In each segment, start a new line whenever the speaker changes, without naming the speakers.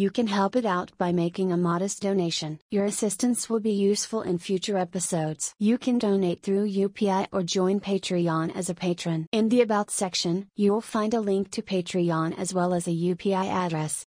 you can help it out by making a modest donation. Your assistance will be useful in future episodes. You can donate through UPI or join Patreon as a patron. In the About section, you will find a link to Patreon as well as a UPI address.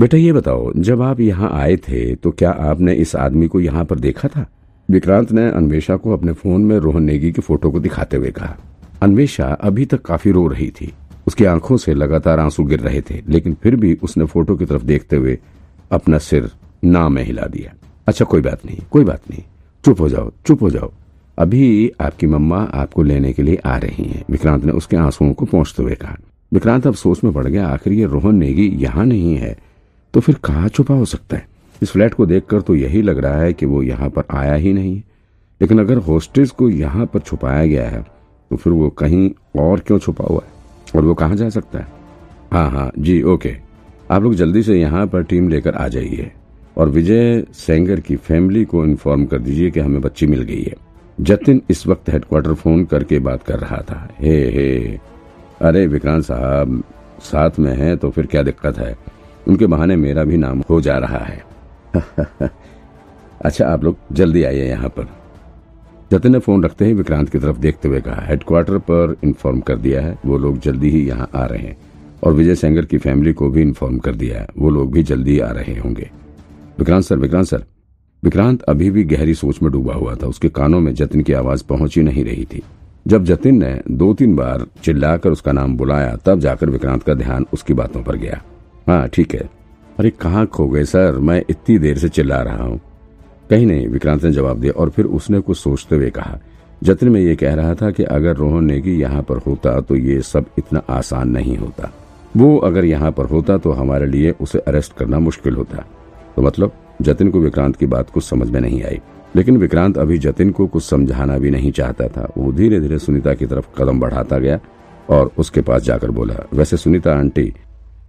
बेटा ये बताओ जब आप यहाँ आए थे तो क्या आपने इस आदमी को यहाँ पर देखा था विक्रांत ने अन्वेषा को अपने फोन में रोहन नेगी की फोटो को दिखाते हुए कहा अन्वेषा अभी तक काफ़ी रो रही थी। उसकी आँखों से लगातार आँसू गिर रहे थे, लेकिन फिर भी उसने फ़ोटो की तरफ़ देखते हुए अपना सिर ना में हिला दिया। अच्छा कोई बात नहीं, कोई बात नहीं। चुप हो जाओ, चुप हो जाओ। अभी आपकी मम्मा आपको लेने के लिए आ रही हैं। विक्रांत ने उसके आंसुओं को पहुँचते हुए कहा। विक्रांत, अब सोच में पड़ गया, आखिर ये रोहन नेगी यहाँ नहीं है तो फिर कहाँ छुपा हो सकता है? इस फ्लैट को देखकर तो यही लग रहा है कि वो यहाँ पर आया ही नहीं। लेकिन अगर होस्टेज को यहाँ पर छुपाया गया है तो फिर वो कहीं और क्यों छुपा हुआ है? और वो कहाँ जा सकता है? हाँ हाँ जी, ओके। आप लोग जल्दी से यहाँ पर टीम लेकर आ जाइए और विजय सेंगर की फैमिली को इन्फॉर्म कर दीजिए कि हमें बच्ची मिल गई है। जतिन इस वक्त हेडक्वार्टर फ़ोन करके बात कर रहा था। हे हे। अरे, विक्रांत साहब, साथ में है तो फिर क्या दिक्कत है? उनके बहाने मेरा भी नाम हो जा रहा है। अच्छा आप लोग जल्दी आइए यहाँ पर। जतिन ने फ़ोन रखते ही विक्रांत की तरफ़ देखते हुए कहा हेडक्वार्टर पर इन्फॉर्म कर दिया है, वो लोग जल्दी ही यहाँ आ रहे हैं। और विजय सेंगर की फैमिली को भी इन्फॉर्म कर दिया है, वो लोग भी जल्दी आ रहे होंगे। विक्रांत सर विक्रांत सर, विक्रांत अभी भी गहरी सोच में डूबा हुआ था, उसके कानों में जतिन की आवाज़ पहुँच नहीं रही थी। जब जतिन ने दो तीन बार चिल्लाकर उसका नाम बुलाया, तब जाकर विक्रांत का ध्यान उसकी बातों पर गया। हाँ ठीक है। अरे, कहाँ खो गए सर? मैं इतनी देर से चिल्ला रहा हूँ। कहीं नहीं, विक्रांत ने जवाब दिया और फिर उसने कुछ सोचते हुए कहा, जतिन में ये कह रहा था कि अगर रोहन नेगी यहाँ पर होता तो ये सब इतना आसान नहीं होता। वो अगर यहाँ पर होता तो हमारे लिए उसे अरेस्ट करना मुश्किल होता। तो मतलब जतिन को विक्रांत की बात कुछ समझ में नहीं आई। लेकिन विक्रांत अभी जतिन को कुछ समझाना भी नहीं चाहता था। वो धीरे धीरे सुनीता की तरफ़ कदम बढ़ाता गया और उसके पास जाकर बोला, वैसे सुनीता आंटी,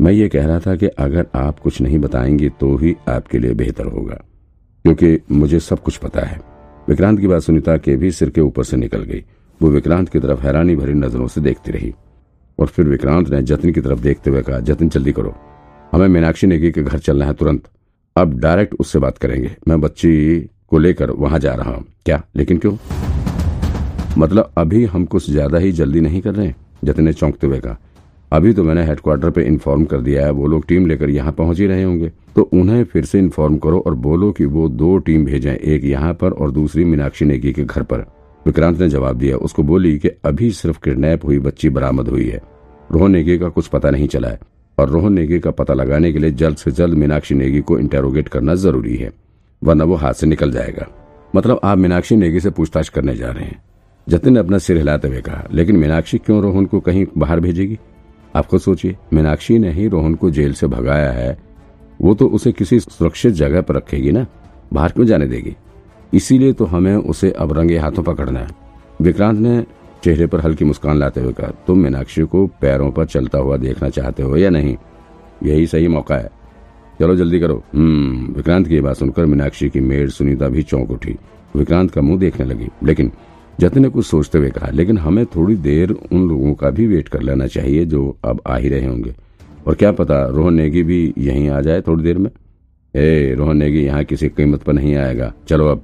मैं ये कह रहा था कि अगर आप कुछ नहीं बताएँगी तो ही आपके लिए बेहतर होगा। क्योंकि मुझे सब कुछ पता है। विक्रांत की बात सुनीता के भी सिर के ऊपर से निकल गई। वो विक्रांत की तरफ़ हैरानी भरी नज़रों से देखती रही। और फिर विक्रांत ने जतिन की तरफ़ देखते हुए कहा, जतिन, जल्दी करो। हमें मीनाक्षी नेगी के घर चलना है तुरंत। अब डायरेक्ट उससे बात करेंगे। मैं बच्ची को लेकर वहाँ जा रहा हूँ। क्या? लेकिन क्यों? मतलब अभी हम कुछ ज़्यादा ही जल्दी नहीं कर रहे जतिन ने चौंकते हुए कहा अभी तो मैंने हेडक्वार्टर पे इन्फॉर्म कर दिया है, वो लोग टीम लेकर यहाँ पहुँच ही रहे होंगे। तो उन्हें फिर से इन्फॉर्म करो और बोलो कि वो दो टीम भेजें, एक यहाँ पर और दूसरी मीनाक्षी नेगी के घर पर। विक्रांत ने जवाब दिया, उसको बोली कि अभी सिर्फ़ किडनैप हुई बच्ची बरामद हुई है। रोहन नेगी का कुछ पता नहीं चला है, और रोहन नेगी का पता लगाने के लिए जल्द से जल्द मीनाक्षी नेगी को इंटेरोगेट करना ज़रूरी है, वरना वो हाथ से निकल जाएगा। मतलब आप मीनाक्षी नेगी से पूछताछ करने जा रहे हैं। जतिन ने अपना सिर हिलाते हुए कहा, लेकिन मीनाक्षी क्यों रोहन को कहीं बाहर भेजेगी? आप खुद सोचिए, मीनाक्षी ने ही रोहन को जेल से भगाया है। वो तो उसे किसी सुरक्षित जगह पर रखेगी ना? बाहर क्यों जाने देगी? इसीलिए तो हमें उसे अब रंगे हाथों पकड़ना है। विक्रांत ने चेहरे पर हल्की मुस्कान लाते हुए कहा, तुम मीनाक्षी को पैरों पर चलता हुआ देखना चाहते हो या नहीं? यही सही मौका है। चलो जल्दी करो। हम्म विक्रांत की बात सुनकर मीनाक्षी की मेड सुनीता भी चौंक उठी। विक्रांत का मुँह देखने लगी, लेकिन जतिन ने कुछ सोचते हुए कहा, लेकिन हमें थोड़ी देर उन लोगों का भी वेट कर लेना चाहिए जो अब आ ही रहे होंगे। और क्या पता रोहन नेगी भी यहीं आ जाए थोड़ी देर में? ए, रोहन नेगी यहाँ किसी कीमत पर नहीं आएगा। चलो अब।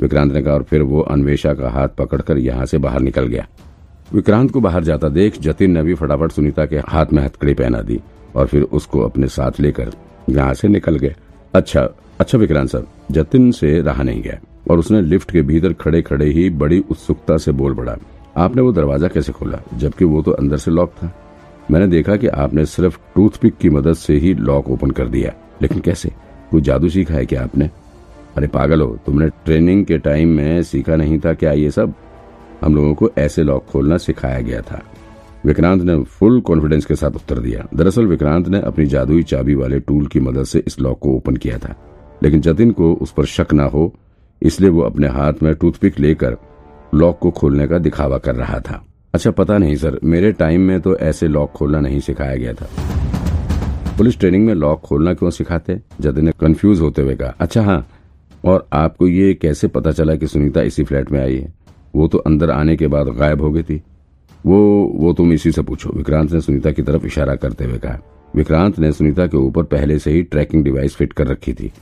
विक्रांत ने कहा, और फिर वो अन्वेषा का हाथ पकड़कर यहाँ से बाहर निकल गया। विक्रांत को बाहर जाता देख जतिन ने भी फटाफट सुनीता के हाथ में हथकड़ी पहना दी और फिर उसको अपने साथ लेकर यहाँ से निकल गए। अच्छा अच्छा विक्रांत सर, जतिन से रहा नहीं गया और उसने लिफ्ट के भीतर खड़े खड़े ही बड़ी उत्सुकता से बोल पड़ा, आपने वो दरवाज़ा कैसे खोला? जबकि वो तो अंदर से लॉक था। मैंने देखा कि आपने सिर्फ़ टूथपिक की मदद से ही लॉक ओपन कर दिया, लेकिन कैसे? कोई जादू सीखा है क्या आपने? अरे पागल हो, तुमने ट्रेनिंग के टाइम में सीखा नहीं था क्या ये सब? हम लोगों को ऐसे लॉक खोलना सिखाया गया था। विक्रांत ने फुल कॉन्फिडेंस के साथ उत्तर दिया। दरअसल विक्रांत ने अपनी जादुई चाबी वाले टूल की मदद से इस लॉक को ओपन किया था। लेकिन जतिन को उस पर शक ना हो, इसलिए वो अपने हाथ में टूथपिक लेकर लॉक को खोलने का दिखावा कर रहा था। अच्छा पता नहीं सर, मेरे टाइम में तो ऐसे लॉक खोलना नहीं सिखाया गया था। पुलिस ट्रेनिंग में लॉक खोलना क्यों सिखाते? जतिन ने कंफ्यूज होते हुए कहा अच्छा हाँ और आपको ये कैसे पता चला कि सुनीता इसी फ्लैट में आई है? वो तो अंदर आने के बाद गायब हो गई थी। वो वो तुम इसी से पूछो। विक्रांत ने सुनीता की तरफ़ इशारा करते हुए कहा। विक्रांत ने सुनीता के ऊपर पहले से ही ट्रैकिंग डिवाइस फिट कर रखी थी।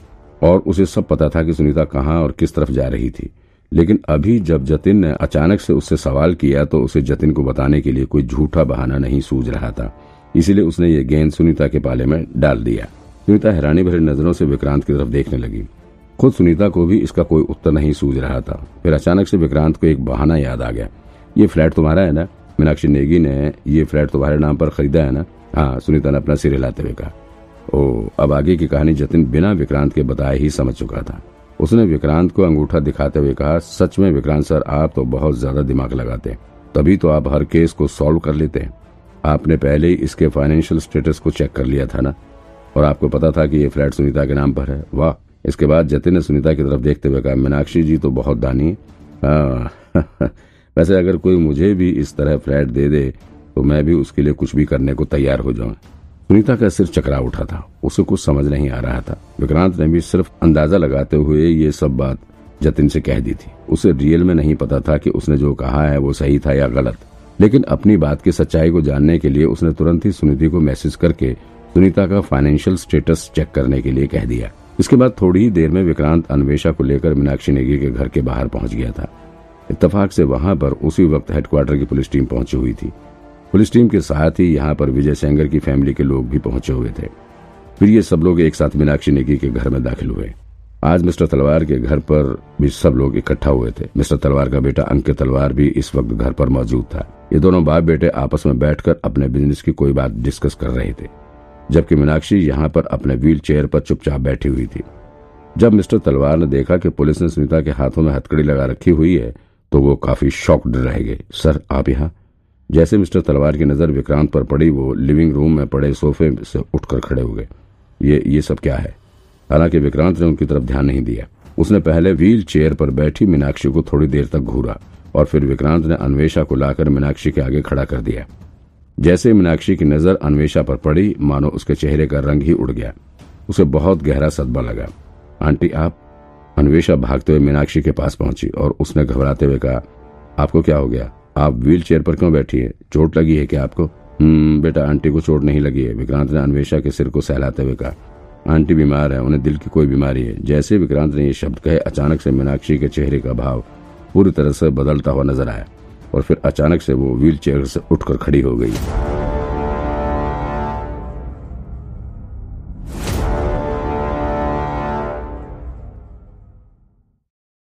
और उसे सब पता था कि सुनीता कहाँ और किस तरफ़ जा रही थी। लेकिन अभी जब जतिन ने अचानक से उससे सवाल किया तो उसे जतिन को बताने के लिए कोई झूठा बहाना नहीं सूझ रहा था। इसीलिए उसने ये गेंद सुनीता के पाले में डाल दिया। सुनीता हैरानी भरी नज़रों से विक्रांत की तरफ़ देखने लगी। खुद सुनीता को भी इसका कोई उत्तर नहीं सूझ रहा था। फिर अचानक से विक्रांत को एक बहाना याद आ गया। ये फ्लैट तुम्हारा है ना? मीनाक्षी नेगी ने ये फ्लैट तुम्हारे नाम पर खरीदा है ना? हाँ सुनीता ने अपना सिर हिलाते हुए कहा। ओ, अब आगे की कहानी जतिन बिना विक्रांत के बताए ही समझ चुका था। उसने विक्रांत को अंगूठा दिखाते हुए कहा, सच में विक्रांत सर, आप तो बहुत ज़्यादा दिमाग लगाते तभी तो आप हर केस को सॉल्व कर लेते आपने पहले ही इसके फाइनेंशियल स्टेटस को चेक कर लिया था ना? और आपको पता था कि ये फ्लैट सुनीता के नाम पर है। वाह! इसके बाद जतिन ने सुनीता की तरफ़ देखते हुए कहा, मीनाक्षी जी तो बहुत दानी है। वैसे अगर कोई मुझे भी इस तरह फ्लैट दे दे तो मैं भी उसके लिए कुछ भी करने को तैयार हो जाऊँ। सुनीता का सिर चकरा उठा था। उसे कुछ समझ नहीं आ रहा था। विक्रांत ने भी सिर्फ़ अंदाज़ा लगाते हुए ये सब बात जतिन से कह दी थी। उसे रियल में नहीं पता था कि उसने जो कहा है वो सही था या गलत। लेकिन अपनी बात की सच्चाई को जानने के लिए उसने तुरंत ही सुनीति को मैसेज करके सुनीता का फाइनेंशियल स्टेटस चेक करने के लिए कह दिया। इसके बाद थोड़ी ही देर में विक्रांत अन्वेषा को लेकर मीनाक्षी नेगी के घर के बाहर पहुँच गया था। इतफाक से वहाँ पर उसी वक्त हेडक्वार्टर की पुलिस टीम पहुँची हुई थी। पुलिस टीम के साथ ही यहाँ पर विजय सेंगर की फैमिली के लोग भी पहुँचे हुए थे। फिर ये सब लोग एक साथ मीनाक्षी नेगी के घर में दाखिल हुए। आज मिस्टर तलवार के घर पर भी सब लोग इकट्ठा हुए थे। मिस्टर तलवार का बेटा अंकित तलवार भी इस वक्त घर पर मौजूद था। ये दोनों बाप बेटे आपस में बैठकर अपने बिज़नेस की कोई बात डिस्कस कर रहे थे। जबकि मीनाक्षी यहाँ पर अपने व्हील चेयर पर चुपचाप बैठी हुई थी। जब मिस्टर तलवार ने देखा कि पुलिस ने सुनीता के हाथों में हथकड़ी लगा रखी हुई है तो वो काफ़ी शॉक्ड रह गए। सर, आप यहाँ? जैसे मिस्टर तलवार की नज़र विक्रांत पर पड़ी, वो लिविंग रूम में पड़े सोफे से उठकर खड़े हो गए। ये ये सब क्या है? हालाँकि विक्रांत ने उनकी तरफ़ ध्यान नहीं दिया। उसने पहले व्हील चेयर पर बैठी मीनाक्षी को थोड़ी देर तक घूरा और फिर विक्रांत ने अन्वेषा को लाकर मीनाक्षी के आगे खड़ा कर दिया। जैसे मीनाक्षी की नज़र अन्वेषा पर पड़ी, मानो उसके चेहरे का रंग ही उड़ गया। उसे बहुत गहरा सदमा लगा। आंटी, आप? अन्वेषा भागते हुए मीनाक्षी के पास पहुँची और उसने घबराते हुए कहा, आपको क्या हो गया? आप व्हील चेयर पर क्यों बैठी है? चोट लगी है क्या आपको? हम्म बेटा, आंटी को चोट नहीं लगी है। विक्रांत ने अन्वेषा के सिर को सहलाते हुए कहा, आंटी बीमार है, उन्हें दिल की कोई बीमारी है। जैसे विक्रांत ने ये शब्द कहे, अचानक से मीनाक्षी के चेहरे का भाव पूरी तरह से बदलता हुआ नज़र आया और फिर अचानक से वो व्हील चेयर से उठकर खड़ी हो गई।